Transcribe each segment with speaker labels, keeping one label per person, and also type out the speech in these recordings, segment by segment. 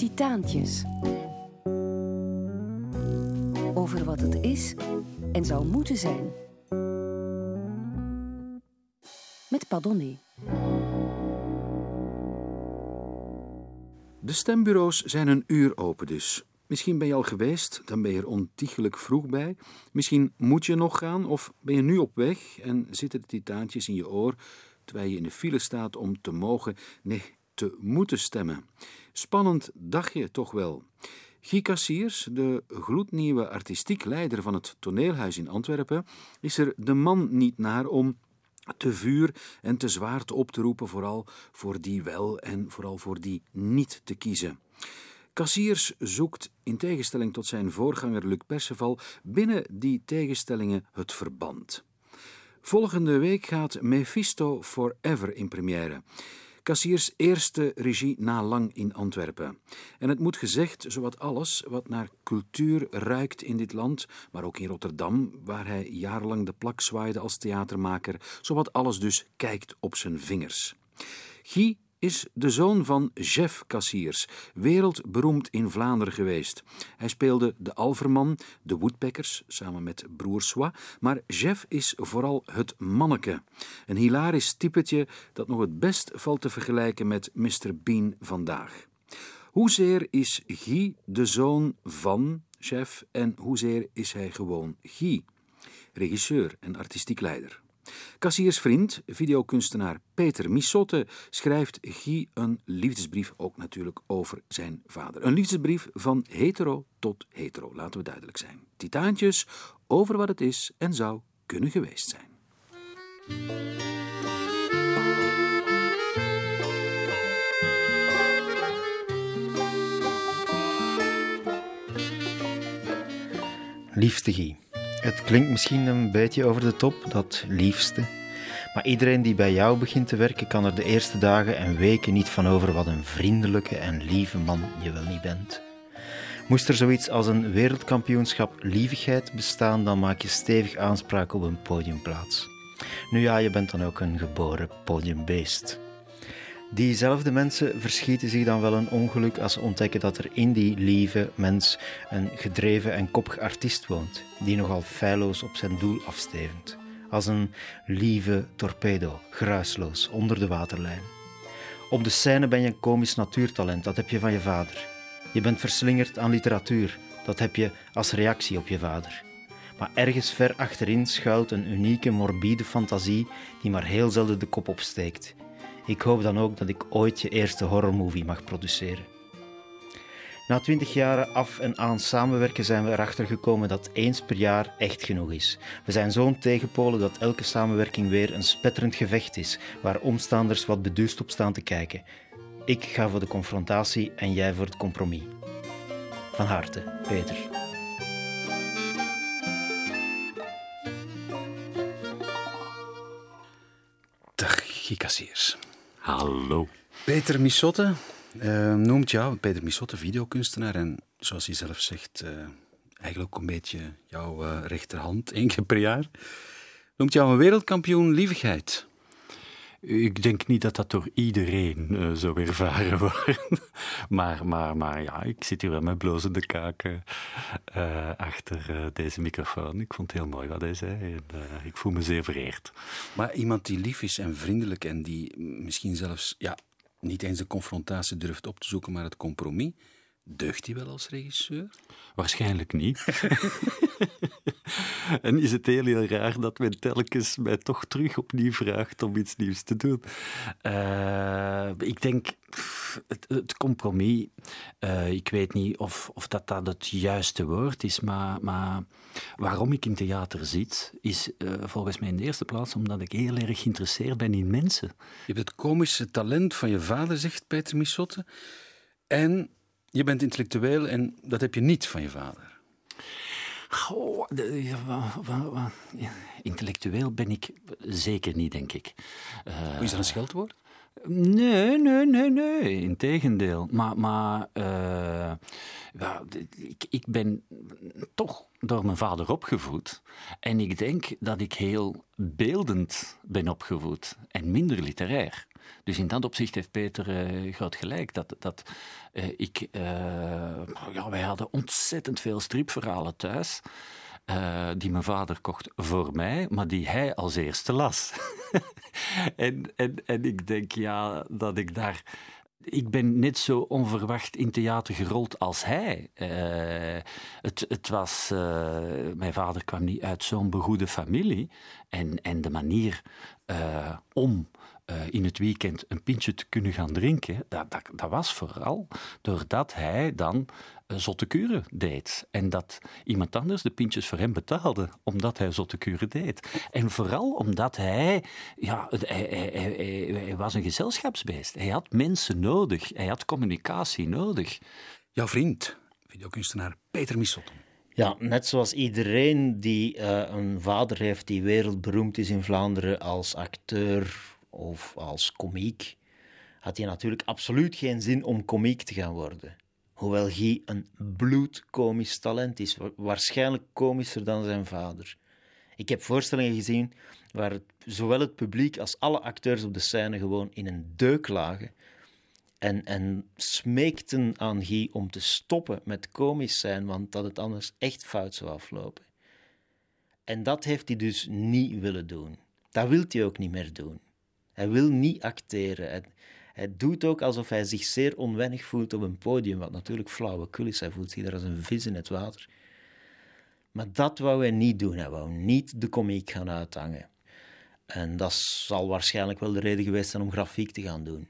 Speaker 1: Titaantjes. Over wat het is en zou moeten zijn. Met Padonné.
Speaker 2: De stembureaus zijn een uur open dus. Misschien ben je al geweest, dan ben je er ontiegelijk vroeg bij. Misschien moet je nog gaan of ben je nu op weg en zitten de titaantjes in je oor terwijl je in de file staat om te mogen, nee, te moeten stemmen. Spannend dagje toch wel. Guy Cassiers, de gloednieuwe artistiek leider van het toneelhuis in Antwerpen, is er de man niet naar om te vuur en te zwaard op te roepen, vooral voor die wel en vooral voor die niet te kiezen. Cassiers zoekt, in tegenstelling tot zijn voorganger Luc Perceval, binnen die tegenstellingen het verband. Volgende week gaat Mephisto Forever in première. Cassiers eerste regie na lang in Antwerpen. En het moet gezegd, zowat alles wat naar cultuur ruikt in dit land, maar ook in Rotterdam, waar hij jarenlang de plak zwaaide als theatermaker, zowat alles dus kijkt op zijn vingers. Guy is de zoon van Jeff Cassiers, wereldberoemd in Vlaanderen geweest. Hij speelde de Alverman, de Woodpeckers, samen met broer Sois, maar Jeff is vooral het manneke. Een hilarisch typetje dat nog het best valt te vergelijken met Mr. Bean vandaag. Hoezeer is Guy de zoon van Jeff en hoezeer is hij gewoon Guy, regisseur en artistiek leider? Kassiersvriend, videokunstenaar Peter Missotte, schrijft Guy een liefdesbrief ook natuurlijk over zijn vader. Een liefdesbrief van hetero tot hetero, laten we duidelijk zijn. Titaantjes over wat het is en zou kunnen geweest zijn.
Speaker 3: Liefste Guy. Het klinkt misschien een beetje over de top, dat liefste. Maar iedereen die bij jou begint te werken, kan er de eerste dagen en weken niet van over wat een vriendelijke en lieve man je wel niet bent. Moest er zoiets als een wereldkampioenschap lievigheid bestaan, dan maak je stevig aanspraak op een podiumplaats. Nu ja, je bent dan ook een geboren podiumbeest. Diezelfde mensen verschieten zich dan wel een ongeluk als ze ontdekken dat er in die lieve mens een gedreven en koppig artiest woont, die nogal feilloos op zijn doel afstevend. Als een lieve torpedo, geruisloos, onder de waterlijn. Op de scène ben je een komisch natuurtalent, dat heb je van je vader. Je bent verslingerd aan literatuur, dat heb je als reactie op je vader. Maar ergens ver achterin schuilt een unieke, morbide fantasie die maar heel zelden de kop opsteekt ik hoop dan ook dat ik ooit je eerste horrormovie mag produceren. Na twintig jaren af en aan samenwerken zijn we erachter gekomen dat eens per jaar echt genoeg is. We zijn zo'n tegenpolen dat elke samenwerking weer een spetterend gevecht is, waar omstaanders wat beduust op staan te kijken. Ik ga voor de confrontatie en jij voor het compromis. Van harte, Peter.
Speaker 2: Dag, Gikassiers.
Speaker 4: Hallo.
Speaker 2: Peter Missotte uh, noemt jou, Peter Missotte, videokunstenaar en zoals hij zelf zegt, uh, eigenlijk ook een beetje jouw uh, rechterhand, één keer per jaar. Noemt jou een wereldkampioen lievigheid.
Speaker 4: Ik denk niet dat dat door iedereen uh, zo ervaren wordt. maar, maar, maar ja, ik zit hier wel met blozende kaken uh, achter uh, deze microfoon. Ik vond het heel mooi wat hij zei en ik voel me zeer vereerd.
Speaker 2: Maar iemand die lief is en vriendelijk en die misschien zelfs ja, niet eens de confrontatie durft op te zoeken, maar het compromis, Deugt hij wel als regisseur?
Speaker 4: Waarschijnlijk niet. en is het heel, heel raar dat men telkens mij toch terug opnieuw vraagt om iets nieuws te doen. Uh, ik denk, het, het compromis, uh, ik weet niet of, of dat, dat het juiste woord is, maar, maar waarom ik in theater zit, is uh, volgens mij in de eerste plaats omdat ik heel erg geïnteresseerd ben in mensen.
Speaker 2: Je hebt het komische talent van je vader, zegt Peter Missotte. En je bent intellectueel en dat heb je niet van je vader.
Speaker 4: Goh, intellectueel ben ik zeker niet, denk ik.
Speaker 2: Uh, is dat een scheldwoord?
Speaker 4: Nee, nee, nee, nee. Integendeel. Maar, maar uh, ja, ik, ik ben toch door mijn vader opgevoed. En ik denk dat ik heel beeldend ben opgevoed en minder literair. Dus in dat opzicht heeft Peter uh, groot gelijk. Dat, dat uh, ik, uh, ja, wij hadden ontzettend veel stripverhalen thuis. die mijn vader kocht voor mij, maar die hij als eerste las. en, en, en ik denk ja, dat ik daar ik ben net zo onverwacht in theater gerold als hij. Het, het was, mijn vader kwam niet uit zo'n begoede familie. En, en de manier uh, om in het weekend een pintje te kunnen gaan drinken, dat, dat, dat was vooral doordat hij dan zotte kuren deed. En dat iemand anders de pintjes voor hem betaalde, omdat hij zotte kuren deed. En vooral omdat hij, ja, hij, hij, hij, was een gezelschapsbeest. Hij had mensen nodig, hij had communicatie nodig.
Speaker 2: Jouw vriend, videokunstenaar Peter Misselton.
Speaker 3: Ja, net zoals iedereen die uh, een vader heeft die wereldberoemd is in Vlaanderen als acteur of als komiek, had hij natuurlijk absoluut geen zin om komiek te gaan worden. Hoewel Guy een bloedkomisch talent is, waarschijnlijk komischer dan zijn vader. Ik heb voorstellingen gezien waar zowel het publiek als alle acteurs op de scène gewoon in een deuk lagen en, en smeekten aan Guy om te stoppen met komisch zijn, want dat het anders echt fout zou aflopen. En dat heeft hij dus niet willen doen. Dat wil hij ook niet meer doen. Hij wil niet acteren. Hij doet ook alsof hij zich zeer onwennig voelt op een podium, wat natuurlijk flauwekul is. Hij voelt zich daar als een vis in het water. Maar dat wou hij niet doen. Hij wou niet de komiek gaan uithangen. En dat zal waarschijnlijk wel de reden geweest zijn om grafiek te gaan doen.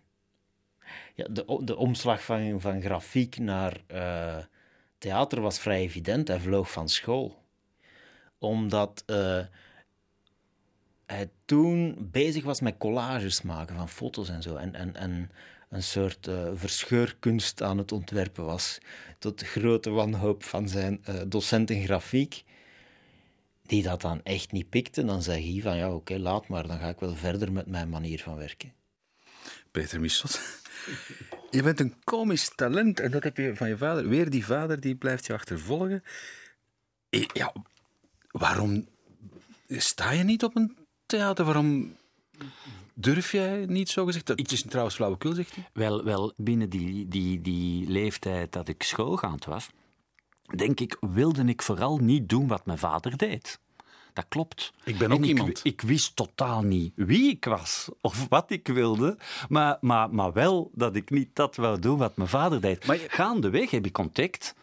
Speaker 3: Ja, de, de omslag van, van grafiek naar uh, theater was vrij evident. Hij vloog van school. Omdat... Uh, hij toen bezig was met collages maken van foto's en zo. En, en, en een soort uh, verscheurkunst aan het ontwerpen was. Tot grote wanhoop van zijn uh, docent in grafiek. Die dat dan echt niet pikte. Dan zei hij van ja, oké, laat maar. Dan ga ik wel verder met mijn manier van werken.
Speaker 2: Peter Michot, je bent een komisch talent. En dat heb je van je vader. Weer die vader, die blijft je achtervolgen. Ja, waarom sta je niet op een theater? Waarom durf jij niet zo gezegd? Het is trouwens flauwekul, zegt hij.
Speaker 4: Wel, wel binnen die, die, die leeftijd dat ik schoolgaand was, denk ik, wilde ik vooral niet doen wat mijn vader deed. Dat klopt.
Speaker 2: Ik ben ook
Speaker 4: ik,
Speaker 2: iemand.
Speaker 4: Ik wist totaal niet wie ik was of wat ik wilde, maar, maar, maar wel dat ik niet dat wou doen wat mijn vader deed. Maar Gaandeweg heb ik ontdekt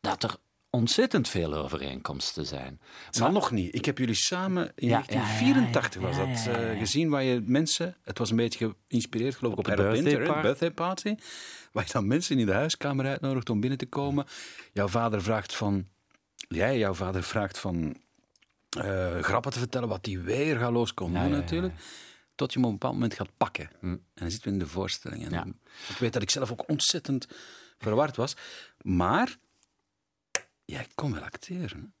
Speaker 4: dat er ontzettend veel overeenkomsten zijn.
Speaker 2: Het zal nog niet. Ik heb jullie samen in 1984 was dat uh, gezien, waar je mensen, het was een beetje geïnspireerd geloof ik op, op Harold Winter, birthday party, waar je dan mensen in de huiskamer uitnodigt om binnen te komen. Jouw vader vraagt van, jij, jouw vader vraagt van uh, grappen te vertellen wat die weergaloos kon doen natuurlijk. Tot je hem op een bepaald moment gaat pakken. Hm. En dan zitten we in de voorstelling. En ik weet dat ik zelf ook ontzettend verward was. Maar Jij kon wel acteren.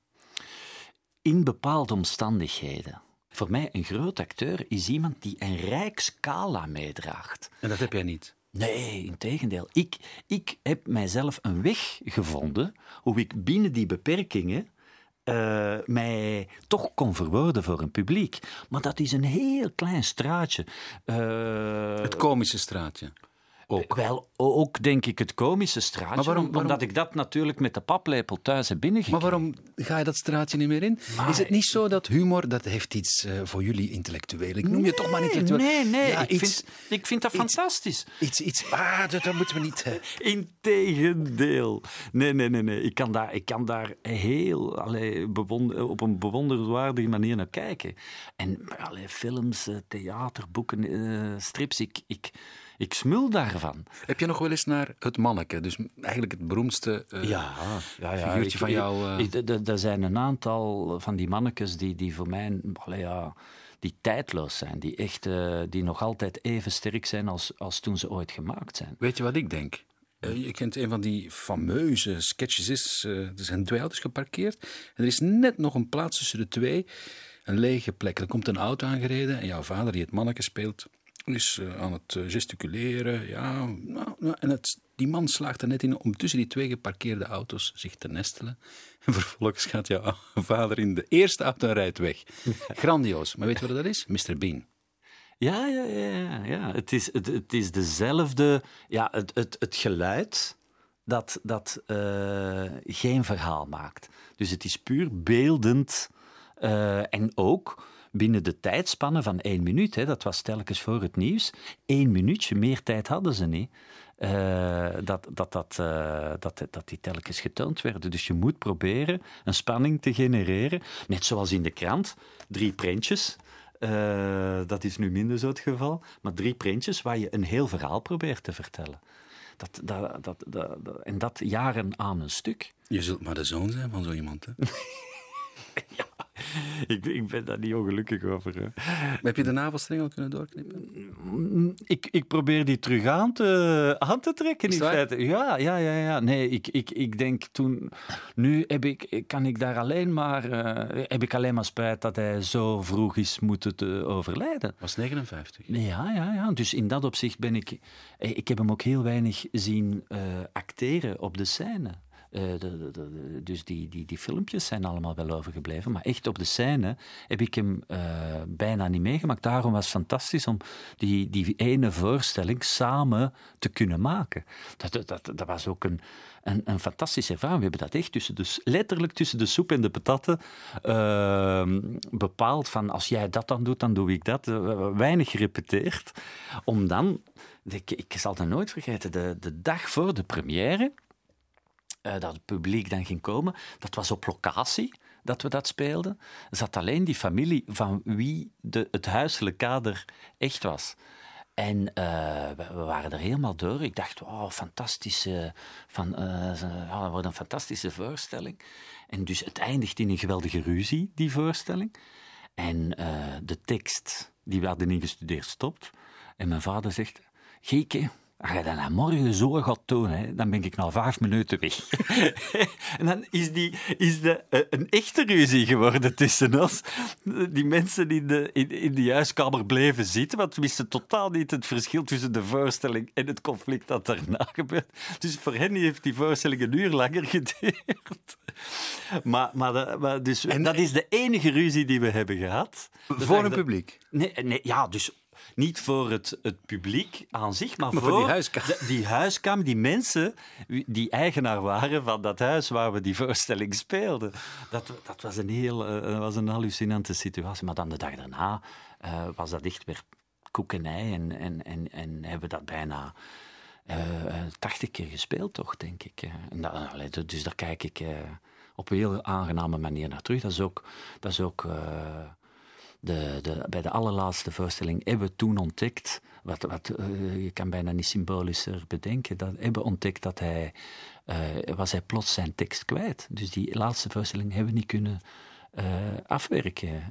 Speaker 4: In bepaalde omstandigheden. Voor mij een groot acteur is iemand die een rijk scala meedraagt.
Speaker 2: En dat heb jij niet?
Speaker 4: Nee, in tegendeel. Ik, ik heb mijzelf een weg gevonden hoe ik binnen die beperkingen uh, mij toch kon verwoorden voor een publiek. Maar dat is een heel klein straatje.
Speaker 2: Uh, het komische straatje. Ook.
Speaker 4: Wel, ook denk ik het komische straatje. Maar waarom, Omdat ik dat natuurlijk met de paplepel thuis heb binnengekregen.
Speaker 2: Maar waarom ga je dat straatje niet meer in? Is het niet zo dat humor, dat heeft iets uh, voor jullie intellectueel? Ik noem je toch maar intellectueel.
Speaker 4: Nee, nee, ja, ik, iets, vind, ik vind dat
Speaker 2: iets,
Speaker 4: fantastisch.
Speaker 2: Iets, iets, ah, dat, dat moeten we niet... Uh...
Speaker 4: Integendeel. Nee, nee, nee, nee. Ik kan daar, ik kan daar heel, allee, bewonder, op een bewonderenswaardige manier naar kijken. En allee, films, eh, theater, boeken, strips, ik... ik ik smul daarvan.
Speaker 2: Heb je nog wel eens naar het manneke, dus eigenlijk het beroemdste uh, ja, ja, ja, figuurtje van jou?
Speaker 4: Uh... Er zijn een aantal van die mannetjes die, die voor mij allee, ja, die tijdloos zijn, die, echt, uh, die nog altijd even sterk zijn als, als toen ze ooit gemaakt zijn.
Speaker 2: Weet je wat ik denk? je kent een van die fameuze sketches is, er zijn twee auto's geparkeerd en er is net nog een plaats tussen de twee, een lege plek. Er komt een auto aangereden en jouw vader die het manneke speelt, is uh, aan het uh, gesticuleren. Ja, nou, nou, en het, die man slaagt er net in om tussen die twee geparkeerde auto's zich te nestelen. En vervolgens gaat jouw vader in de eerste auto en rijdt weg. Grandioos. Maar weet je wat dat is? Mr. Bean.
Speaker 4: Ja, ja, ja, ja. Het, is, het, het is dezelfde. Ja, het, het, het geluid dat, dat uh, geen verhaal maakt. Dus het is puur beeldend. Uh, en ook binnen de tijdspanne van één minuut. Hè, dat was telkens voor het nieuws. Eén minuutje, meer tijd hadden ze niet. Uh, dat, dat, dat, uh, dat, dat die telkens getoond werden. Dus je moet proberen een spanning te genereren. Net zoals in de krant, drie printjes. Uh, dat is nu minder zo het geval. Maar drie printjes waar je een heel verhaal probeert te vertellen. Dat, dat, dat, dat, en dat jaren aan een stuk.
Speaker 5: Je zult maar de zoon zijn van zo iemand, hè?
Speaker 4: ja, ik, ik, ben daar niet ongelukkig over. Hè.
Speaker 5: heb je de navelstreng al kunnen doorknippen?
Speaker 4: Ik, ik probeer die terug aan te, aan te trekken, in feite. Ja, ja, ja, ja. Nee, ik, ik, ik denk toen... Nu heb ik, kan ik daar alleen maar... Uh, heb ik alleen maar spijt dat hij zo vroeg is moeten te overlijden.
Speaker 5: Was 59?
Speaker 4: Ja, ja, ja. Dus in dat opzicht ben ik... Eh, ik heb hem ook heel weinig zien uh, acteren op de scène. De, dus die, die, die filmpjes zijn allemaal wel overgebleven. Maar echt op de scène heb ik hem uh, bijna niet meegemaakt. Daarom was het fantastisch om die, die ene voorstelling samen te kunnen maken. Dat, dat, dat was ook een, een, een, fantastische ervaring. We hebben dat echt tussen de, letterlijk tussen de soep en de patatten uh, bepaald. Van als jij dat dan doet, dan doe ik dat. weinig gerepeteerd. Om dan, ik, ik zal het nooit vergeten, de, de dag voor de première dat het publiek dan ging komen. Dat was op locatie dat we dat speelden. Er zat alleen die familie van wie de, het huiselijk kader echt was. En uh, we, waren er helemaal door. Ik dacht, oh, fantastische, van, uh, wordt een fantastische voorstelling. En dus het eindigt in een geweldige ruzie, die voorstelling. En de tekst die we hadden ingestudeerd stopt. En mijn vader zegt, Gieke, als je dat morgen zo gaat doen, hè, dan ben ik na vijf minuten weg. en dan is, die, is de, uh, een echte ruzie geworden tussen ons. Die mensen in de, in, in de huiskamer bleven zitten, want we wisten totaal niet het verschil tussen de voorstelling en het conflict dat daarna gebeurt. Dus voor hen heeft die voorstelling een uur langer geduurd. Maar, maar, de, maar dus, en, dat is de enige ruzie die we hebben gehad.
Speaker 5: Voor een publiek?
Speaker 4: Nee, nee, ja, dus niet voor het, het publiek aan zich, maar,
Speaker 5: maar
Speaker 4: voor,
Speaker 5: die huiskamer.
Speaker 4: De, die huiskamer, die mensen die eigenaar waren van dat huis waar we die voorstelling speelden. Dat, dat was, een heel, uh, was een hallucinante situatie. Maar dan de dag daarna uh, was dat echt weer koekenij en, en, en, en hebben we dat bijna... Uh, tachtig keer gespeeld, toch, denk ik. En dat, dus daar kijk ik op een heel aangename manier naar terug. Dat is ook, dat is ook de, de, bij de allerlaatste voorstelling hebben we toen ontdekt, wat, wat uh, je kan bijna niet symbolischer bedenken, dat hebben ontdekt dat hij, uh, was hij plots zijn tekst kwijt. Dus die laatste voorstelling hebben we niet kunnen uh, afwerken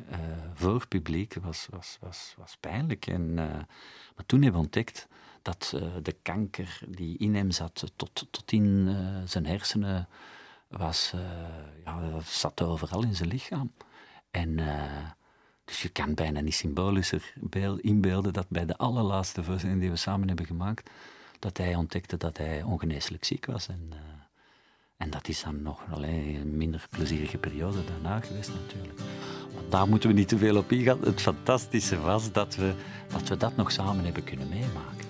Speaker 4: voor publiek. was, was, was, was pijnlijk. En, maar toen hebben we ontdekt dat de kanker die in hem zat, tot, tot in zijn hersenen, was, ja, zat overal in zijn lichaam. En dus je kan bijna niet symbolischer inbeelden dat bij de allerlaatste voorstelling die we samen hebben gemaakt, dat hij ontdekte dat hij ongeneeslijk ziek was. En, uh, en dat is dan nog alleen een minder plezierige periode daarna geweest natuurlijk. Maar daar moeten we niet te veel op ingaan. Het fantastische was dat we dat, we dat nog samen hebben kunnen meemaken.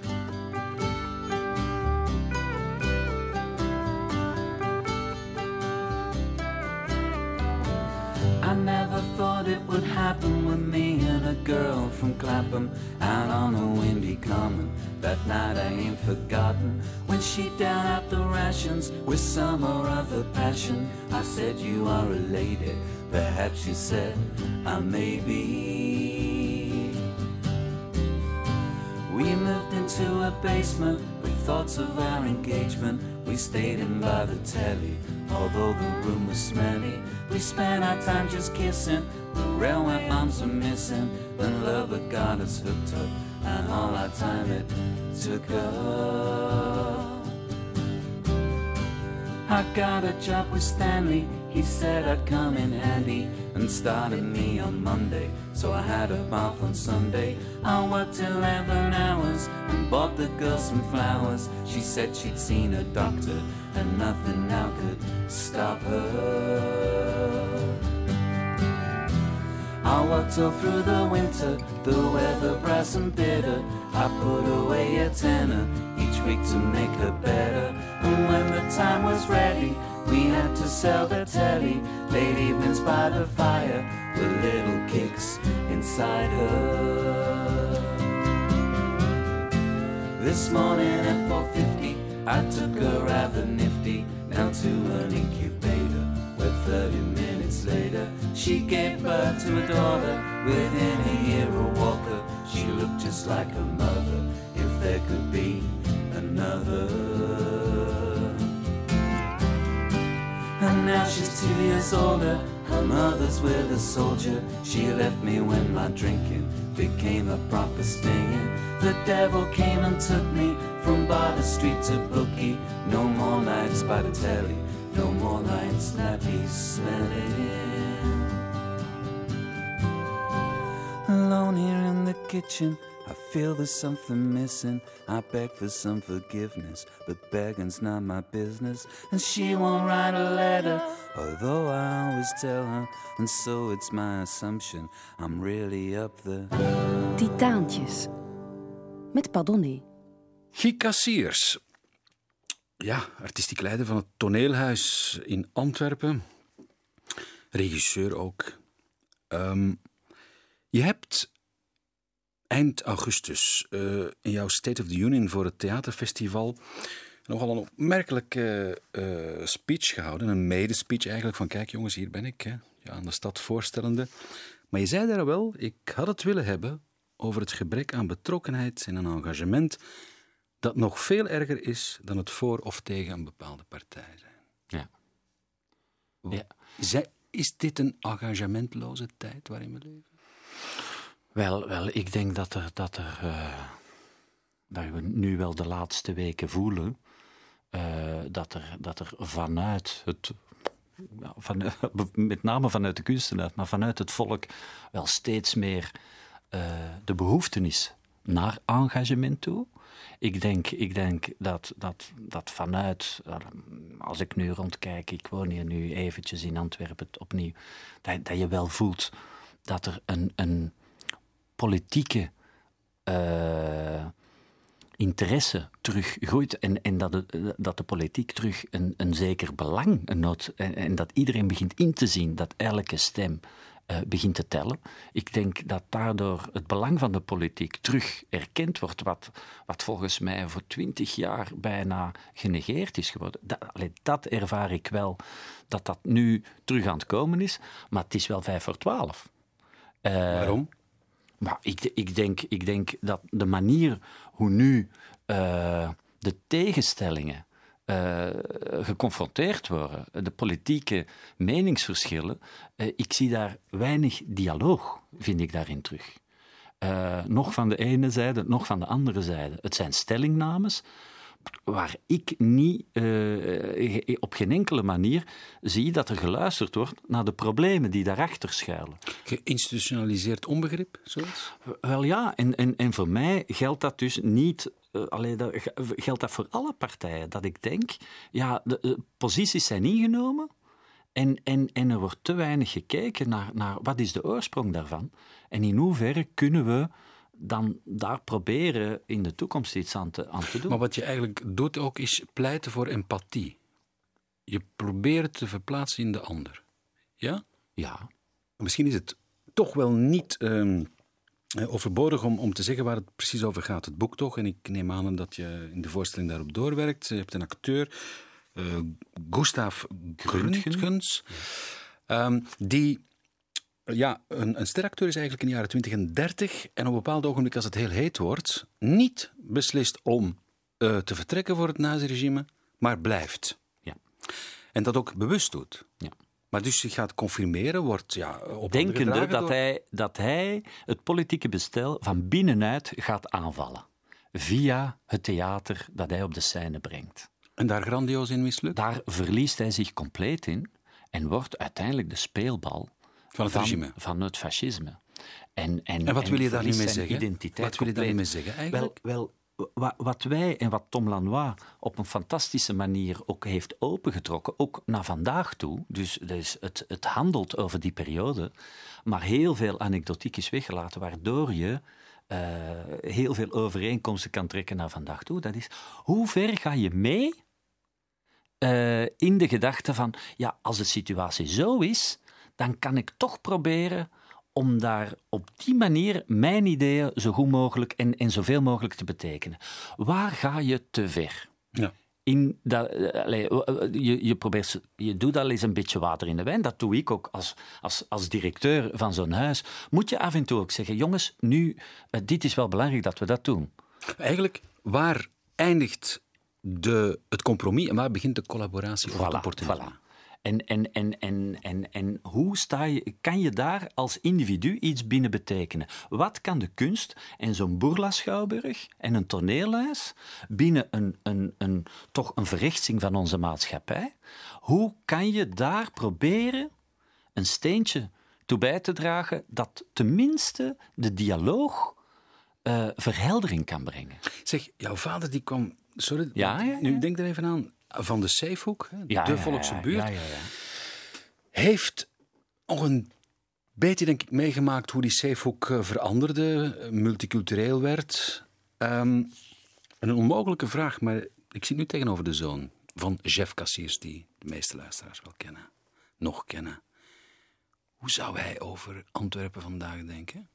Speaker 4: Thought it would happen with me and a girl from Clapham out on a windy common. That night I ain't forgotten when she down out the rations with some or other passion. I said, You are a lady. Perhaps she said, I may be. We moved into a basement with thoughts of our engagement. We stayed in by the telly, although the room was smelly. We spent our time just kissing. The railway arms are missing. Then love had got us hooked up, and all our time it took up. I got a job with Stanley. He said I'd come in handy and started me on Monday. So I had a bath on Sunday. I worked 11 hours and bought the girl some flowers. She said she'd seen a doctor and nothing now could stop her.
Speaker 6: I worked all through the winter, the weather brass and bitter. I put away a tenner each week to make her better. And when the time was ready, we had to sell the telly. Late evenings by the fire with little kicks inside her. This morning at 4.50 I took her rather nifty Down to an incubator Where 30 minutes later She gave birth to a daughter. Within a year a walker. She looked just like her mother If there could be another. And now she's two years older. Her mother's with a soldier. She left me when my drinking Became a proper stinging. The devil came and took me from bar to street to bookie. No more nights by the telly, no more nights nappy smelling. Alone here in the kitchen, I feel there's something missing. I beg for some forgiveness, but begging's not my business. And she won't write a letter, although I always tell her. And so it's my assumption I'm really up the.
Speaker 1: Titaantjes. Met Padonné.
Speaker 2: Guy Cassiers. Ja, artistiek leider van het Toneelhuis in Antwerpen. Regisseur ook. Ehm, je hebt eind augustus eh, in jouw State of the Union voor het theaterfestival nogal een opmerkelijke eh, speech gehouden. Een medespeech eigenlijk van kijk jongens, hier ben ik. Hè, ja, aan de stad voorstellende. Maar je zei daar wel, ik had het willen hebben over het gebrek aan betrokkenheid en een engagement dat nog veel erger is dan het voor of tegen een bepaalde partij zijn.
Speaker 4: Ja.
Speaker 2: ja. Zij, is dit een engagementloze tijd waarin we leven?
Speaker 4: Wel, wel ik denk dat, er, dat, er, uh, dat we nu wel de laatste weken voelen uh, dat, er, dat er vanuit het van, met name vanuit de kunstenaar, maar vanuit het volk wel steeds meer uh, de behoefte is naar engagement toe. Ik denk, ik denk dat, dat, dat vanuit, als ik nu rondkijk, ik woon hier nu eventjes in Antwerpen opnieuw, dat, dat je wel voelt dat er een, een politieke uh, interesse teruggroeit en, en dat, de, dat de politiek terug een, een zeker belang, een nood, en, en dat iedereen begint in te zien dat elke stem uh, begint te tellen. Ik denk dat daardoor het belang van de politiek terug erkend wordt, wat, wat volgens mij voor twintig jaar bijna genegeerd is geworden. Dat, dat ervaar ik wel, dat dat nu terug aan het komen is, maar het is wel vijf voor twaalf.
Speaker 2: Uh, Waarom?
Speaker 4: Maar ik, ik, denk, ik denk dat de manier hoe nu uh, de tegenstellingen uh, geconfronteerd worden, de politieke meningsverschillen, uh, ik zie daar weinig dialoog, vind ik daarin terug. Uh, nog van de ene zijde, nog van de andere zijde. Het zijn stellingnames waar ik niet op geen enkele manier zie dat er geluisterd wordt naar de problemen die daarachter schuilen.
Speaker 2: Geïnstitutionaliseerd onbegrip, zoiets?
Speaker 4: Wel ja, en, en, en voor mij geldt dat dus niet uh, allee, dat, geldt dat voor alle partijen. Dat ik denk, ja, de, de posities zijn ingenomen en, en, en er wordt te weinig gekeken naar, naar wat is de oorsprong daarvan. En in hoeverre kunnen we dan daar proberen in de toekomst iets aan te, aan te doen.
Speaker 2: Maar wat je eigenlijk doet ook is pleiten voor empathie. Je probeert te verplaatsen in de ander. Ja?
Speaker 4: Ja.
Speaker 2: Misschien is het toch wel niet... Um overbodig om, om te zeggen waar het precies over gaat. Het boek toch, en ik neem aan dat je in de voorstelling daarop doorwerkt. Je hebt een acteur, uh, Gustav Gründgens, um, die ja, een, een steracteur is eigenlijk in de jaren 20 en 30 en op een bepaald ogenblik, als het heel heet wordt, niet beslist om uh, te vertrekken voor het naziregime, maar blijft.
Speaker 4: Ja.
Speaker 2: En dat ook bewust doet.
Speaker 4: Ja.
Speaker 2: Maar dus zich gaat confirmeren, wordt ja, op
Speaker 4: Denkende dat,
Speaker 2: door...
Speaker 4: hij, dat hij het politieke bestel van binnenuit gaat aanvallen. Via het theater dat hij op de scène brengt.
Speaker 2: En daar grandioos in mislukt?
Speaker 4: Daar verliest hij zich compleet in en wordt uiteindelijk de speelbal
Speaker 2: van het
Speaker 4: van,
Speaker 2: regime.
Speaker 4: Van het fascisme. En, en,
Speaker 2: en wat wil je daar niet mee zeggen?
Speaker 4: Identiteit
Speaker 2: Wat wil je daar niet mee zeggen eigenlijk?
Speaker 4: Wel, wel wat wij en wat Tom Lanois op een fantastische manier ook heeft opengetrokken, ook naar vandaag toe. Dus, dus het, het handelt over die periode, maar heel veel anekdotiek is weggelaten, waardoor je eh, heel veel overeenkomsten kan trekken naar vandaag toe. Dat is, hoe ver ga je mee eh, in de gedachte van, ja, als de situatie zo is, dan kan ik toch proberen om daar op die manier mijn ideeën zo goed mogelijk en, en zoveel mogelijk te betekenen. Waar ga je te ver?
Speaker 2: Ja.
Speaker 4: In dat, eh, eh, eh, je, je, probeert, je doet al eens een beetje water in de wijn. Dat doe ik ook als, als, als directeur van zo'n huis. Moet je af en toe ook zeggen: jongens, nu, dit is wel belangrijk dat we dat doen.
Speaker 2: Eigenlijk, waar eindigt de, het compromis en waar begint de collaboratie of het
Speaker 4: Voilà,
Speaker 2: opportunisme?
Speaker 4: voilà. En, en, en, en, en, en hoe sta je, kan je daar als individu iets binnen betekenen? Wat kan de kunst en zo'n Bourla-schouwburg en een toneelhuis binnen een, een, een, toch een verrechtsing van onze maatschappij? Hoe kan je daar proberen een steentje toe bij te dragen dat tenminste de dialoog eh, verheldering kan brengen?
Speaker 2: Zeg, jouw vader die kwam... Sorry,
Speaker 4: Ja, ja, ja.
Speaker 2: nu denk er even aan. Van de
Speaker 4: Ja,
Speaker 2: de
Speaker 4: ja,
Speaker 2: volkse buurt.
Speaker 4: Ja, ja, ja.
Speaker 2: heeft nog een beetje, denk ik, meegemaakt hoe die Zeehoek eh, veranderde, eh, multicultureel werd. Ehm, een onmogelijke vraag, maar ik zit nu tegenover de zoon van Jeff Cassiers, die de meeste luisteraars wel kennen, nog kennen. Hoe zou hij over Antwerpen vandaag denken?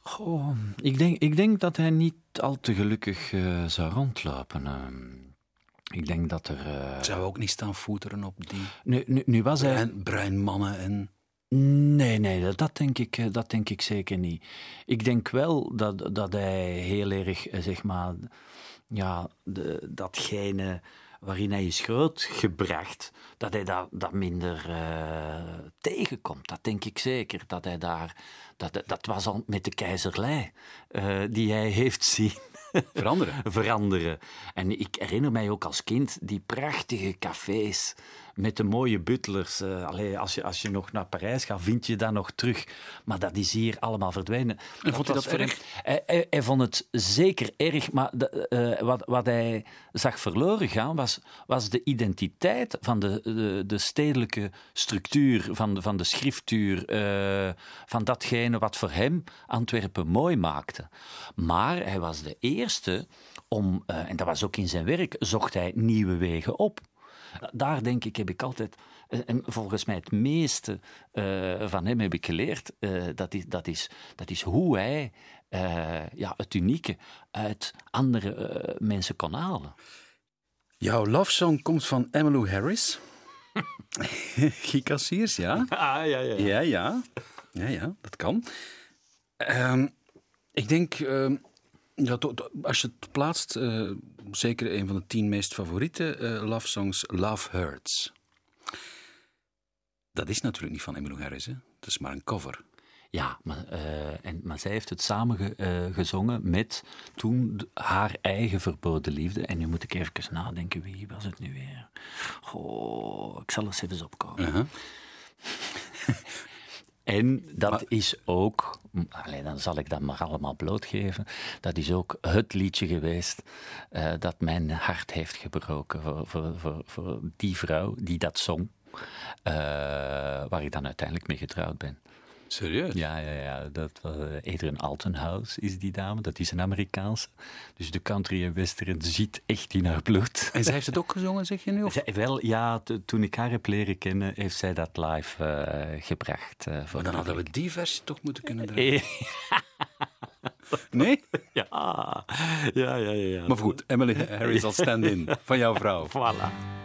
Speaker 4: Goh, ik denk, ik denk dat hij niet al te gelukkig eh, zou rondlopen. ehm. Ik denk dat er. eh,
Speaker 2: Zou ook niet staan voeteren op die
Speaker 4: nu, nu, nu was hij.
Speaker 2: bruin, bruin mannen en...
Speaker 4: Nee, nee, dat- dat denk, ik, eh, dat denk ik zeker niet. Ik denk wel dat, dat hij heel erg, eh, zeg maar, ja, de, datgene waarin hij is grootgebracht, dat hij dat, dat minder tegenkomt. Dat denk ik zeker. Dat hij daar, dat, dat was al met de keizerlei die hij heeft zien
Speaker 2: Veranderen.
Speaker 4: veranderen. En ik herinner mij ook als kind die prachtige cafés met de mooie butlers. Eh, allee, als, je, als je nog naar Parijs gaat, vind je dat nog terug. Maar dat is hier allemaal verdwenen.
Speaker 2: En vond hij dat erg?
Speaker 4: Hij, hij, hij vond het zeker erg, maar de, eh, wat, wat hij zag verloren gaan was, was de identiteit van de, de, de stedelijke structuur, van de, van de schriftuur, eh, van datgene wat voor hem Antwerpen mooi maakte. Maar hij was de eerste om, en dat was ook in zijn werk, zocht hij nieuwe wegen op. Daar denk ik, heb ik altijd, eh, en volgens mij het meeste eh, van hem heb ik geleerd, eh, dat, is, dat, is, dat is hoe hij ja, het unieke uit andere mensen kon halen.
Speaker 2: Jouw love song komt van Emmylou Harris. Guy Cassiers, ja.
Speaker 4: Ah, ja, ja.
Speaker 2: Ja, ja. Ja, ja, dat kan. Ehm, ik denk, ehm, ja, als je het plaatst, eh, zeker een van de tien meest favoriete eh, love songs, Love Hurts. Dat is natuurlijk niet van Emmylou Harris, hè? Dat is maar een cover.
Speaker 4: Ja, maar, eh, en, maar zij heeft het samen ge- gezongen met toen haar eigen verboden liefde. En nu moet ik even nadenken, wie was het nu weer? Oh, ik zal eens even opkomen.
Speaker 2: Uh-huh.
Speaker 4: En dat is ook, alleen dan zal ik dat maar allemaal blootgeven, dat is ook het liedje geweest eh, dat mijn hart heeft gebroken voor, voor, voor, voor die vrouw die dat zong, eh, waar ik dan uiteindelijk mee getrouwd ben.
Speaker 2: Serieus?
Speaker 4: Ja, ja, ja. Dat was eh, Adrian Altenhouse is die dame. Dat is een Amerikaanse. Dus de country en western zit echt in haar bloed.
Speaker 2: En zij heeft het ook gezongen, zeg je nu? Of?
Speaker 4: Zij, wel, ja, toen ik haar heb leren kennen, heeft zij dat live eh, gebracht. eh, voor
Speaker 2: Maar dan hadden we die versie toch moeten kunnen draaien. Nee?
Speaker 4: ja, ja, ja, ja. ja.
Speaker 2: Maar goed, Emily Harris als stand-in van jouw vrouw.
Speaker 4: Voilà.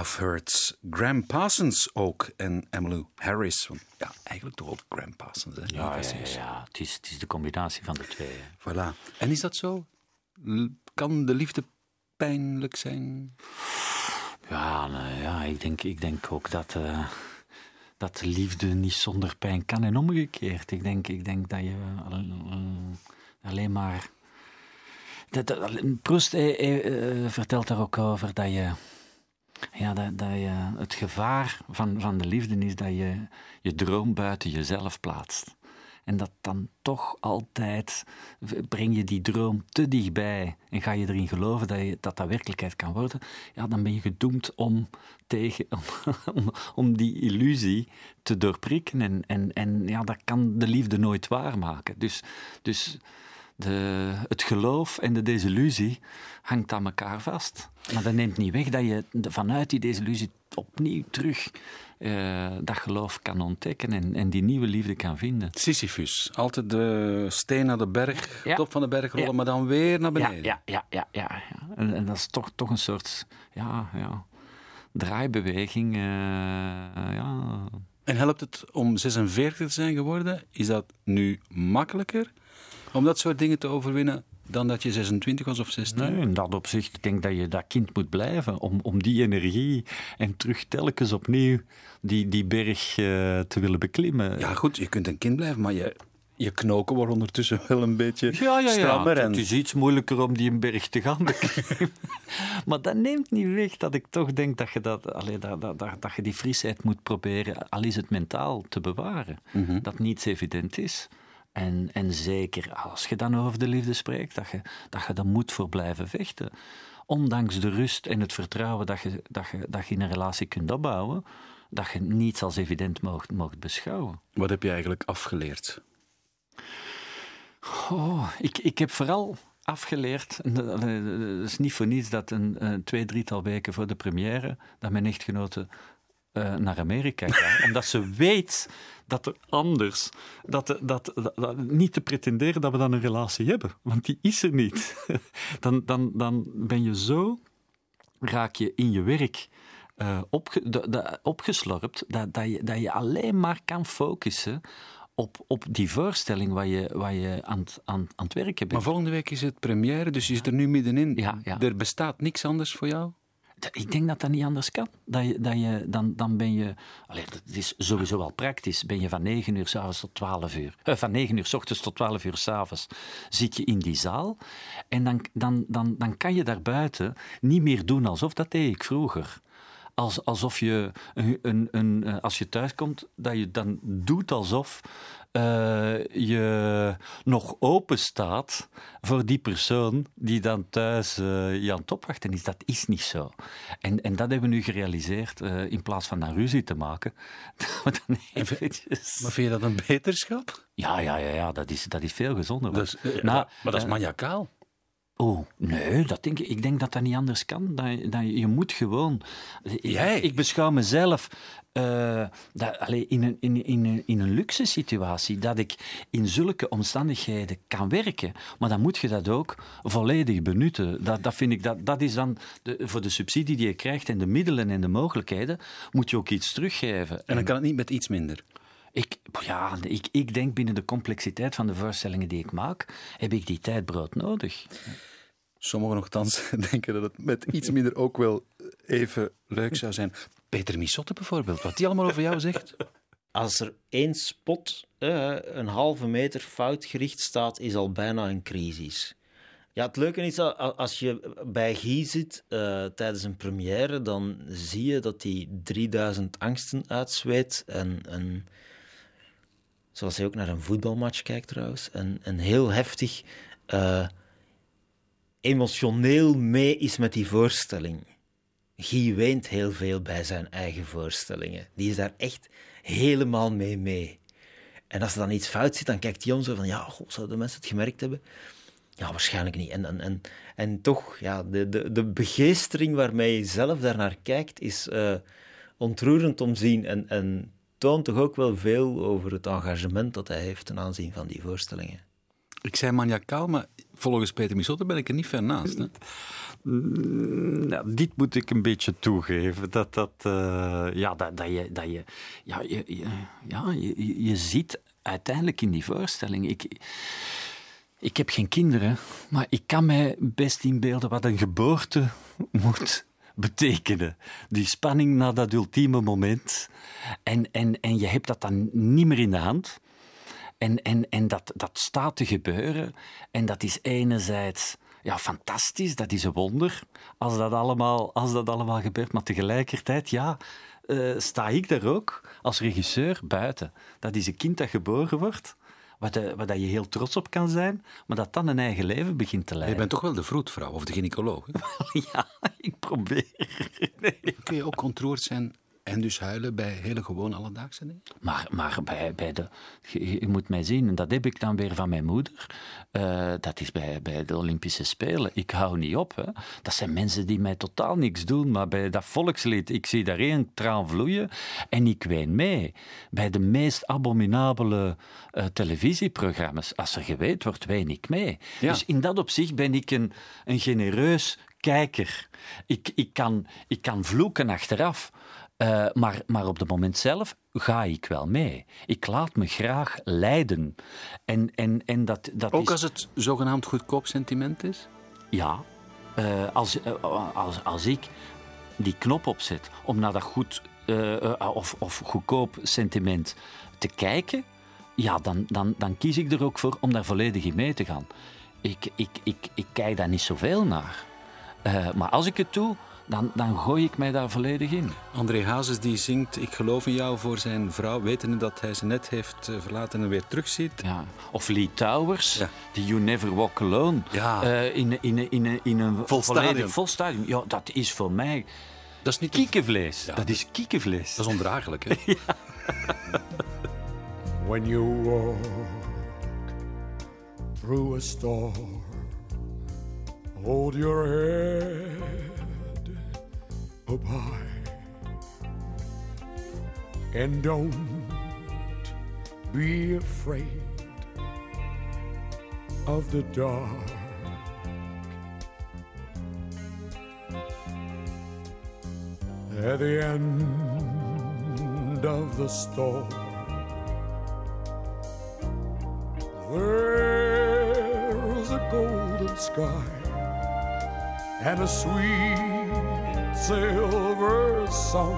Speaker 7: Love Hurts.
Speaker 2: Graham Parsons ook en Emmylou Harris. Want ja, eigenlijk toch ook Graham Parsons. Hè?
Speaker 4: Ja, ja, ja, ja. Het, is, het is de combinatie van de twee. hè.
Speaker 2: Voilà. En is dat zo? Kan de liefde pijnlijk zijn?
Speaker 4: Ja, nou ja ik, denk, ik denk ook dat, eh, dat de liefde niet zonder pijn kan en omgekeerd. Ik denk, ik denk dat je al- alleen maar. Eh, eh, eh, vertelt daar ook over dat je. Ja, dat, dat het gevaar van, van de liefde is dat je je droom buiten jezelf plaatst. En dat dan toch altijd breng je die droom te dichtbij en ga je erin geloven dat je, dat, dat werkelijkheid kan worden, ja, dan ben je gedoemd om, tegen, om, om die illusie te doorprikken. En, en, en ja, dat kan de liefde nooit waarmaken. Dus, dus de, het geloof en de desillusie hangt aan elkaar vast. Maar dat neemt niet weg dat je vanuit die desillusie opnieuw terug eh, dat geloof kan ontdekken en, en die nieuwe liefde kan vinden.
Speaker 2: Sisyphus. Altijd de steen naar de berg,
Speaker 4: Ja.
Speaker 2: top van de berg rollen,
Speaker 4: Ja.
Speaker 2: maar dan weer naar beneden.
Speaker 4: ja, ja, ja. ja, ja. En, en dat is toch, toch een soort ja, ja, draaibeweging. eh, ja.
Speaker 2: En helpt het om 46 te zijn geworden? Is dat nu makkelijker om dat soort dingen te overwinnen dan dat je 26 was of 16?
Speaker 4: Nee, in dat opzicht ik denk dat je dat kind moet blijven om, om die energie en terug telkens opnieuw die, die berg eh, te willen beklimmen.
Speaker 2: Ja, goed, je kunt een kind blijven, maar je, je knoken wordt ondertussen wel een beetje
Speaker 4: Ja, ja, ja.
Speaker 2: En...
Speaker 4: Het is iets moeilijker om die een berg te gaan beklimmen. maar dat neemt niet weg dat ik toch denk dat je, dat, allee, dat, dat, dat, dat je die frisheid moet proberen, al is het mentaal, te bewaren. Dat niets evident is. En, en zeker als je dan over de liefde spreekt, dat je, dat je er moet voor blijven vechten. Ondanks de rust en het vertrouwen dat je, dat je, dat je in een relatie kunt opbouwen, dat je niets als evident mocht, mocht beschouwen.
Speaker 2: Wat heb je eigenlijk afgeleerd?
Speaker 4: Oh, ik, ik heb vooral afgeleerd, dat is niet voor niets dat een, een twee, drietal weken voor de première, dat mijn echtgenote eh, naar Amerika gaat, omdat ze weet dat er anders, dat, dat, dat, dat- niet te pretenderen dat we dan een relatie hebben, want die is er niet. Dan, dan, dan ben je zo, raak je in je werk eh, opge, da- da- opgeslorpt, dat, dat, je, dat je alleen maar kan focussen op, op die voorstelling waar je, waar je aan, het- aan, aan het werken bent.
Speaker 2: Maar volgende week is het première, dus je zit er nu middenin.
Speaker 4: Ja, ja.
Speaker 2: Er bestaat niks anders voor jou?
Speaker 4: Ik denk dat dat niet anders kan. Dat je, dat je, dan, dan ben je... Allee, dat is sowieso al praktisch. Ben je van 9 uur s'avonds tot 12 uur... eh, van 9 uur s ochtends tot 12 uur s'avonds zit je in die zaal. En dan, dan, dan, dan kan je daarbuiten niet meer doen alsof dat deed ik vroeger. als, alsof je, een, een, een, als je thuis komt, dat je dan doet alsof eh, je nog open staat voor die persoon die dan thuis uh, je aan het opwachten is. Dat is niet zo. En, en dat hebben we nu gerealiseerd, uh, in plaats van naar ruzie te maken.
Speaker 5: dan eventjes... Maar vind je dat een beterschap?
Speaker 4: Ja, ja, ja, ja dat, is, dat is veel gezonder.
Speaker 5: Dus, nou, maar dat is maniakaal.
Speaker 4: Oh, nee, dat denk ik, ik denk dat dat niet anders kan. Dat, dat je moet gewoon...
Speaker 5: Jij?
Speaker 4: Ik beschouw mezelf uh, dat, allez, in, een, in, in, in een luxe situatie, dat ik in zulke omstandigheden kan werken. Maar dan moet je dat ook volledig benutten. Dat, dat vind ik, dat, dat is dan de, voor de subsidie die je krijgt en de middelen en de mogelijkheden, moet je ook iets teruggeven.
Speaker 5: En dan kan het niet met iets minder.
Speaker 4: Ik, ja, ik, ik denk binnen de complexiteit van de voorstellingen die ik maak, heb ik die tijd brood nodig.
Speaker 5: Sommigen nogthans denken dat het met iets minder ook wel even leuk zou zijn. Peter Misotte bijvoorbeeld, wat die allemaal over jou zegt.
Speaker 3: Als er één spot uh, een halve meter fout gericht staat, is al bijna een crisis. Ja, het leuke is dat als je bij Guy zit uh, tijdens een première, dan zie je dat hij 3000 angsten uitzweet. En, en zoals hij ook naar een voetbalmatch kijkt trouwens, en, en heel heftig uh, emotioneel mee is met die voorstelling. Guy weent heel veel bij zijn eigen voorstellingen. Die is daar echt helemaal mee mee. En als er dan iets fout zit, dan kijkt hij om zo van, ja, goh, zouden mensen het gemerkt hebben? Ja, waarschijnlijk niet. En, en, en, en toch, ja, de, de, de begeestering waarmee je zelf daarnaar kijkt, is uh, ontroerend om te zien. En, en toont toch ook wel veel over het engagement dat hij heeft ten aanzien van die voorstellingen.
Speaker 5: Ik zei maniacaal, maar volgens Peter Misotte ben ik er niet ver naast. Hè?
Speaker 4: Nou, dit moet ik een beetje toegeven. Dat, dat, uh, ja, dat, dat, je, dat je, ja, je, je, ja, je, je ziet uiteindelijk in die voorstelling. Ik, ik heb geen kinderen, maar ik kan mij best inbeelden wat een geboorte moet betekenen. Die spanning naar dat ultieme moment. En, en, en je hebt dat dan niet meer in de hand. En, en, en dat, dat staat te gebeuren. En dat is enerzijds ja, fantastisch, dat is een wonder als dat allemaal, als dat allemaal gebeurt. Maar tegelijkertijd, ja, uh, sta ik daar ook als regisseur buiten. Dat is een kind dat geboren wordt, waar, de, waar je heel trots op kan zijn, maar dat dan een eigen leven begint te leiden.
Speaker 5: Je bent toch wel de vroedvrouw of de gynaecoloog?
Speaker 4: ja, ik probeer.
Speaker 5: Nee. Kun je ook ontroerd zijn en dus huilen bij hele gewoon alledaagse dingen?
Speaker 4: Maar, maar bij, bij de, je, moet mij zien, en dat heb ik dan weer van mijn moeder. Uh, dat is bij, bij de Olympische Spelen. Ik hou niet op. Hè. Dat zijn mensen die mij totaal niks doen. Maar bij dat volkslied, ik zie daar één traan vloeien en ik ween mee. Bij de meest abominabele uh, televisieprogramma's, als er geweet wordt, ween ik mee. Ja. Dus in dat opzicht ben ik een, een genereus kijker. Ik, ik, kan, ik kan vloeken achteraf. Uh, maar, maar op het moment zelf ga ik wel mee. Ik laat me graag leiden. En, en, en dat, dat
Speaker 5: Ook
Speaker 4: is...
Speaker 5: als het zogenaamd goedkoop sentiment is?
Speaker 4: Ja. Uh, als, uh, als, als ik die knop opzet om naar dat goed of, of goedkoop sentiment te kijken, ja, dan, dan, dan kies ik er ook voor om daar volledig in mee te gaan. Ik, ik, ik, ik kijk daar niet zoveel naar. maar als ik het doe, dan, dan gooi ik mij daar volledig in.
Speaker 5: André Hazes die zingt Ik geloof in jou voor zijn vrouw, wetende dat hij ze net heeft eh, verlaten en weer terugziet.
Speaker 4: Ja. Of Lee Towers, ja. die You Never Walk Alone.
Speaker 5: Ja.
Speaker 4: Uh, in, in, in, in een
Speaker 5: vol stadium.
Speaker 4: vol stadium. Ja, dat is voor mij
Speaker 5: dat is niet
Speaker 4: kiekenvlees. Ja, dat is kiekenvlees.
Speaker 5: Dat is ondraaglijk, hè?
Speaker 4: ja.
Speaker 8: When you walk through a storm, hold your head And don't be afraid of the dark. At the end of the storm, there's a golden sky and a sweet silver song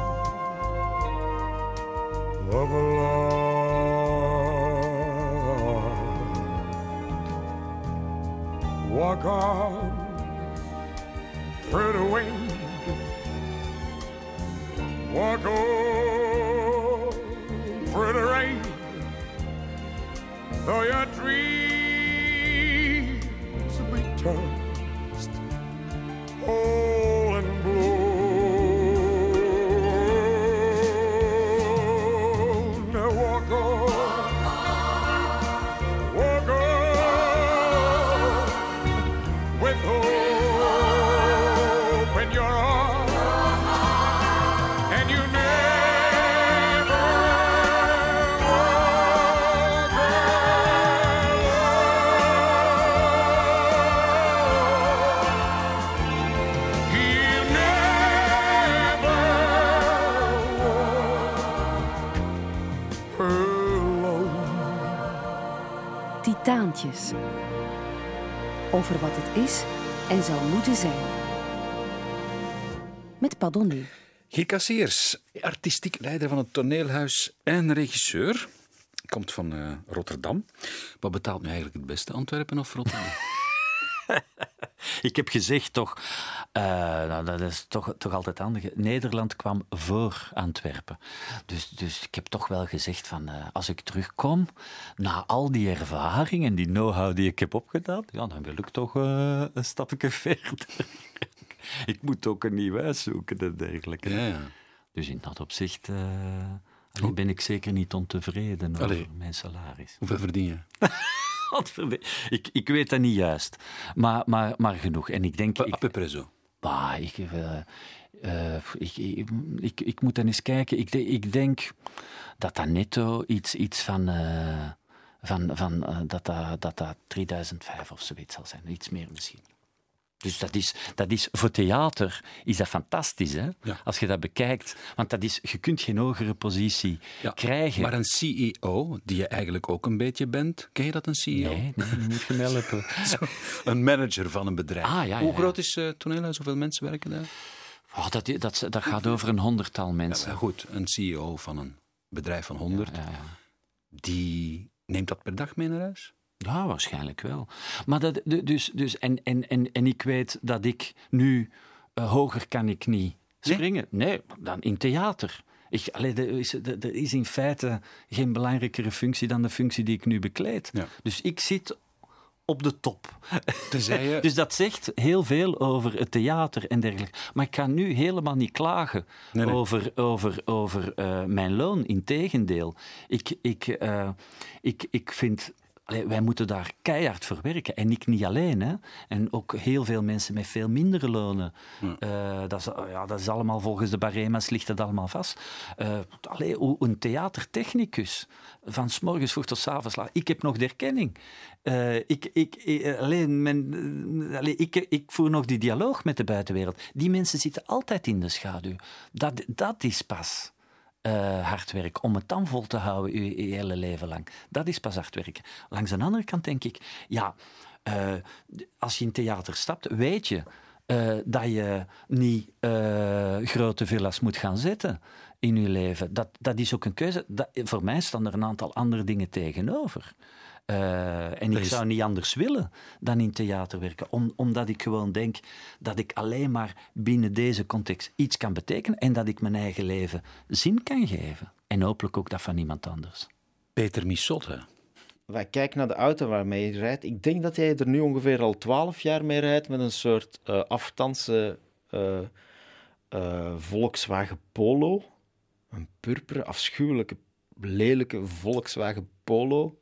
Speaker 8: of a love. Walk on, pretty wind, Walk on, pretty rain, though your dreams
Speaker 1: Over wat het is en zou moeten zijn. Met Padonné.
Speaker 5: Guy Cassiers, artistiek leider van het toneelhuis en regisseur. Komt van eh, Rotterdam. Wat betaalt nu eigenlijk het beste, Antwerpen of Rotterdam?
Speaker 4: Ik heb gezegd toch, eh, nou, dat is toch, toch altijd handig. Nederland kwam voor Antwerpen. Dus, dus ik heb toch wel gezegd van, eh, als ik terugkom, na al die ervaring en die know-how die ik heb opgedaan, ja, dan wil ik toch eh, een stapje verder. ik moet ook een nieuw huis zoeken en dergelijke.
Speaker 5: ja, ja.
Speaker 4: Dus in dat opzicht allee, ben ik zeker niet ontevreden over
Speaker 5: Allee.
Speaker 4: mijn salaris.
Speaker 5: Hoeveel verdien je?
Speaker 4: Ik, ik weet dat niet juist, maar, maar, maar genoeg. En ik denk... Ik, bah, ik, eh, ik, ik, ik, ik moet dan eens kijken. Ik, ik denk dat dat netto iets, iets van... eh, van, van dat, dat, dat dat 3005 of zoiets zal zijn. Iets meer misschien. Dus dat is, dat is, voor theater is dat fantastisch, hè?
Speaker 5: Ja.
Speaker 4: als je dat bekijkt. Want dat is, je kunt geen hogere positie
Speaker 5: Ja,
Speaker 4: krijgen.
Speaker 5: Maar een CEO, die je eigenlijk ook een beetje bent, ken je dat een CEO?
Speaker 4: Nee, nu moet je helpen.
Speaker 5: Een manager van een bedrijf.
Speaker 4: Ah, ja, ja,
Speaker 5: Hoe groot is het toneelhuis? Hoeveel mensen werken daar?
Speaker 4: Oh, dat, dat, dat gaat over een honderdtal mensen.
Speaker 5: Goed, een CEO van een bedrijf van 100,
Speaker 4: Ja, ja.
Speaker 5: die neemt dat per dag mee naar huis?
Speaker 4: Ja, waarschijnlijk wel. Maar dat, dus, dus, en, en, en, en ik weet dat ik nu eh, hoger kan ik niet springen. Nee, dan in theater. Ik, allee, er, is, er is in feite geen belangrijkere functie dan de functie die ik nu bekleed.
Speaker 5: Ja.
Speaker 4: Dus ik zit op de top.
Speaker 5: Je...
Speaker 4: Dus dat zegt heel veel over het theater en dergelijke. Maar ik kan nu helemaal niet klagen
Speaker 5: Nee, nee.
Speaker 4: over, over, over eh, mijn loon. Integendeel. Ik, ik, eh, ik, ik vind... allee, wij moeten daar keihard voor werken. En ik niet alleen. Hè. En ook heel veel mensen met veel mindere lonen. Eh, dat, is, ja, dat is allemaal volgens de barema's ligt dat allemaal vast. Eh allee, een theatertechnicus, van s morgens vroeg tot s avonds laat. Ik heb nog de erkenning. Eh, ik, ik, alleen men, eh, allee, ik, ik voer nog die dialoog met de buitenwereld. Die mensen zitten altijd in de schaduw. Dat, dat is pas eh, hard. Om het dan vol te houden je, hele leven lang. Dat is pas hard werken. Langs de andere kant denk ik, ja, eh, als je in theater stapt, weet je eh, dat je niet grote villa's moet gaan zetten in je leven. Dat, dat is ook een keuze. Dat, voor mij staan er een aantal andere dingen tegenover. Eh, en ik
Speaker 5: is-
Speaker 4: zou niet anders willen dan in theater werken, om, omdat ik gewoon denk dat ik alleen maar binnen deze context iets kan betekenen en dat ik mijn eigen leven zin kan geven. En hopelijk ook dat van iemand anders.
Speaker 5: Peter Missotte.
Speaker 3: Wij kijken naar de auto waarmee je rijdt. Ik denk dat jij er nu ongeveer al twaalf jaar mee rijdt met een soort eh afstandse eh, eh, Volkswagen Polo. Een purperen, afschuwelijke, lelijke Volkswagen Polo.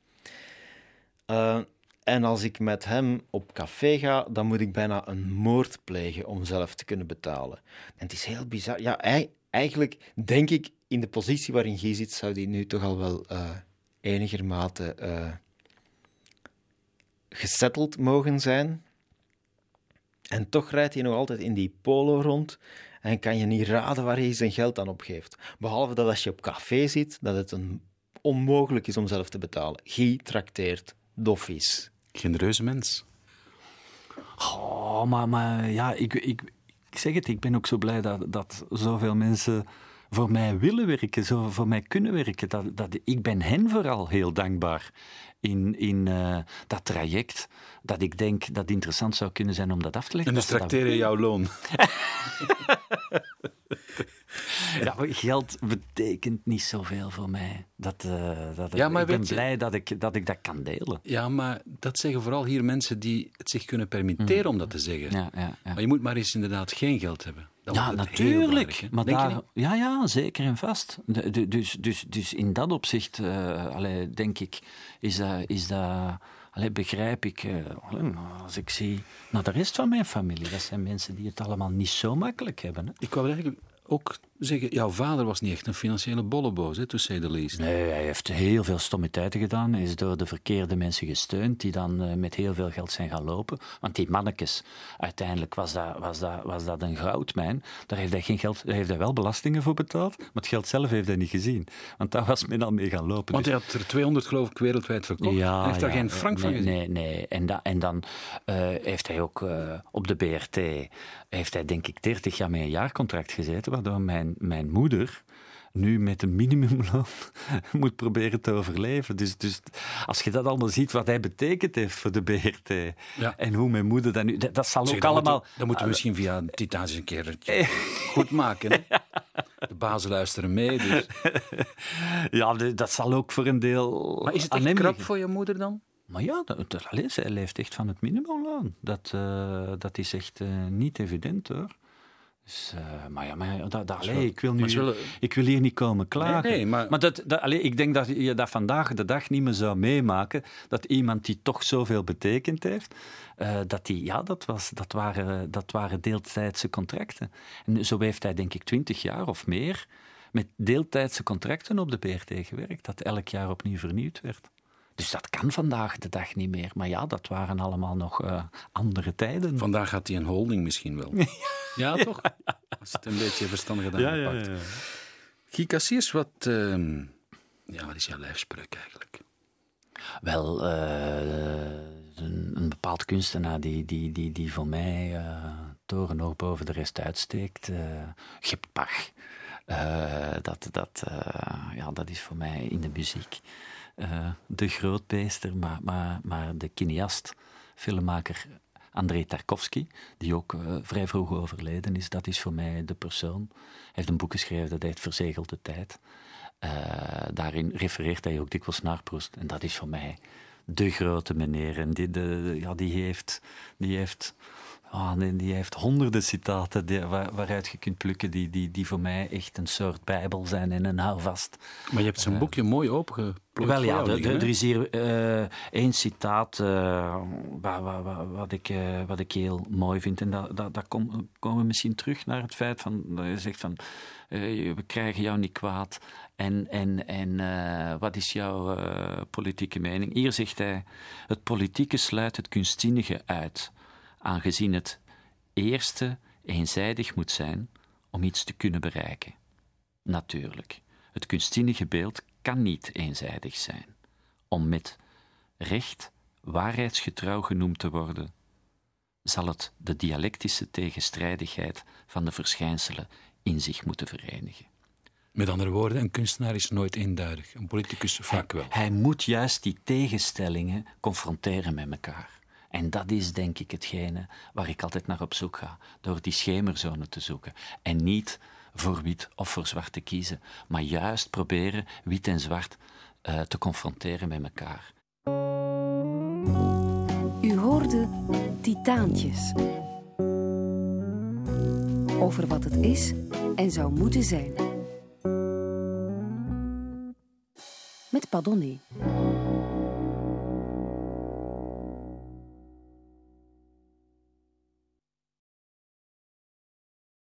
Speaker 3: Eh, en als ik met hem op café ga, dan moet ik bijna een moord plegen om zelf te kunnen betalen. En het is heel bizar. Ja, ei- eigenlijk denk ik, in de positie waarin Guy zit, zou die nu toch al wel eh enigermate eh gesetteld mogen zijn. En toch rijdt hij nog altijd in die polo rond en kan je niet raden waar hij zijn geld aan opgeeft. Behalve dat als je op café zit, dat het onmogelijk is om zelf te betalen. Guy trakteert doffies.
Speaker 5: Genereuze mens.
Speaker 4: Oh, maar, maar ja, ik, ik, ik zeg het, ik ben ook zo blij dat, dat zoveel mensen voor mij willen werken, zo voor mij kunnen werken. Dat, dat, ik ben hen vooral heel dankbaar in, in eh, dat traject. Dat ik denk dat het interessant zou kunnen zijn om dat af te leggen.
Speaker 5: En dus
Speaker 4: willen.
Speaker 5: jouw loon.
Speaker 4: Ja, geld betekent niet zoveel voor mij. Dat, eh, dat,
Speaker 5: Ja, maar
Speaker 4: ik ben
Speaker 5: je-
Speaker 4: blij dat ik, dat ik dat kan delen.
Speaker 5: Ja, maar dat zeggen vooral hier mensen die het zich kunnen permitteren om dat te zeggen.
Speaker 4: Mm. Ja, ja, ja.
Speaker 5: Maar je moet maar eens inderdaad geen geld hebben. Dan
Speaker 4: Ja, natuurlijk. Maar daar, ja, ja, zeker en vast. De- dus, dus, dus in dat opzicht, allee, denk ik, is dat, is dat allee, begrijp ik, eh, als ik zie naar de rest van mijn familie, dat zijn mensen die het allemaal niet zo makkelijk hebben. Hè.
Speaker 5: Ik wou eigenlijk och zeggen, jouw vader was niet echt een financiële bolleboos, hè, to say the least.
Speaker 4: Nee, hij heeft heel veel stommiteiten gedaan. Hij is door de verkeerde mensen gesteund, die dan eh, met heel veel geld zijn gaan lopen. Want die mannetjes, uiteindelijk was dat, was dat, was dat een goudmijn. Daar heeft hij geen geld, daar heeft hij wel belastingen voor betaald, maar het geld zelf heeft hij niet gezien. Want daar was men al mee gaan lopen.
Speaker 5: Want
Speaker 4: Dus-
Speaker 5: hij had er 200 geloof ik wereldwijd verkocht. hij heeft daar
Speaker 4: ja,
Speaker 5: geen frank van
Speaker 4: nee,
Speaker 5: gezien.
Speaker 4: Nee, nee. En, da- en dan eh, heeft hij ook eh, op de BRT, heeft hij denk ik 30 jaar met een jaarcontract gezeten, waardoor mijn, mijn moeder nu met een minimumloon moet proberen te overleven. Dus, dus als je dat allemaal ziet, wat hij betekend heeft voor de BRT
Speaker 5: Ja.
Speaker 4: en hoe mijn moeder dat nu... Dat, dat zal
Speaker 5: Zeg,
Speaker 4: ook
Speaker 5: dan
Speaker 4: allemaal...
Speaker 5: Moeten, dan moeten we misschien via Titans een keer goed maken. Hè? De bazen luisteren mee. Dus.
Speaker 4: Ja, dat zal ook voor een deel
Speaker 5: Maar is het
Speaker 4: hem
Speaker 5: krap voor je moeder dan?
Speaker 4: Maar ja, dat, dat, allee, zij leeft echt van het minimumloon. Dat, eh, dat is echt eh, niet evident hoor. Dus, eh, maar ja, maar ja, dat, dat, allee,
Speaker 5: wel-
Speaker 4: ik, wil nu,
Speaker 5: maar
Speaker 4: ik wil hier niet komen klagen.
Speaker 5: Nee, nee, maar-
Speaker 4: dat, dat, allee, ik denk dat je dat vandaag de dag niet meer zou meemaken. Dat iemand die toch zoveel betekend heeft, eh, dat, die, ja, dat, was, dat, waren, dat waren deeltijdse contracten. En zo heeft hij denk ik twintig jaar of meer met deeltijdse contracten op de BRT gewerkt, dat elk jaar opnieuw vernieuwd werd. Dus dat kan vandaag de dag niet meer. Maar ja, dat waren allemaal nog eh, andere tijden.
Speaker 5: Vandaag had hij een holding misschien wel. Ja, toch? Als het een beetje verstandig gedaan gepakt. Guy Cassiers, wat, ehm, ja, wat is jouw lijfspreuk eigenlijk?
Speaker 4: Wel, eh, een, een bepaald kunstenaar die, die, die, die voor mij eh torenhoog boven de rest uitsteekt. Eh, dat, dat, ja, dat is voor mij in de muziek eh, de grootmeester, maar, maar, maar de cineast, filmmaker Andrei Tarkovsky, die ook eh, vrij vroeg overleden is, dat is voor mij de persoon. Hij heeft een boek geschreven dat heet Verzegelde Tijd. Eh, daarin refereert hij ook dikwijls naar Proest. En dat is voor mij de grote meneer. En die, de- ja, die heeft, die heeft, ah, nee, die heeft honderden citaten die, waar- waaruit je kunt plukken, die, die, die voor mij echt een soort bijbel zijn en een houvast.
Speaker 5: Maar je hebt zijn boekje mooi opengeplooid
Speaker 4: Wel ja, de- de- er is hier eh, één citaat eh, wa- wa- wa- wat, ik, eh, wat ik heel mooi vind. En dat, dat, dat kom- komen we misschien terug naar het feit van, dat je zegt van, eh, we krijgen jou niet kwaad. En, en, en eh, wat is jouw eh, politieke mening? Hier zegt hij, het politieke sluit het kunstzinnige uit, aangezien het eerste eenzijdig moet zijn om iets te kunnen bereiken. Natuurlijk, het kunstzinnige beeld kan niet eenzijdig zijn. Om met recht waarheidsgetrouw genoemd te worden, zal het de dialectische tegenstrijdigheid van de verschijnselen in zich moeten verenigen.
Speaker 5: Met andere woorden, een kunstenaar is nooit eenduidig. Een politicus vaak wel.
Speaker 4: Hij moet juist die tegenstellingen confronteren met elkaar. En dat is denk ik hetgene waar ik altijd naar op zoek ga, door die schemerzone te zoeken. En niet voor wit of voor zwart te kiezen, maar juist proberen wit en zwart eh, te confronteren met elkaar.
Speaker 1: U hoorde Titaantjes. Over wat het is en zou moeten zijn. Met Padonné.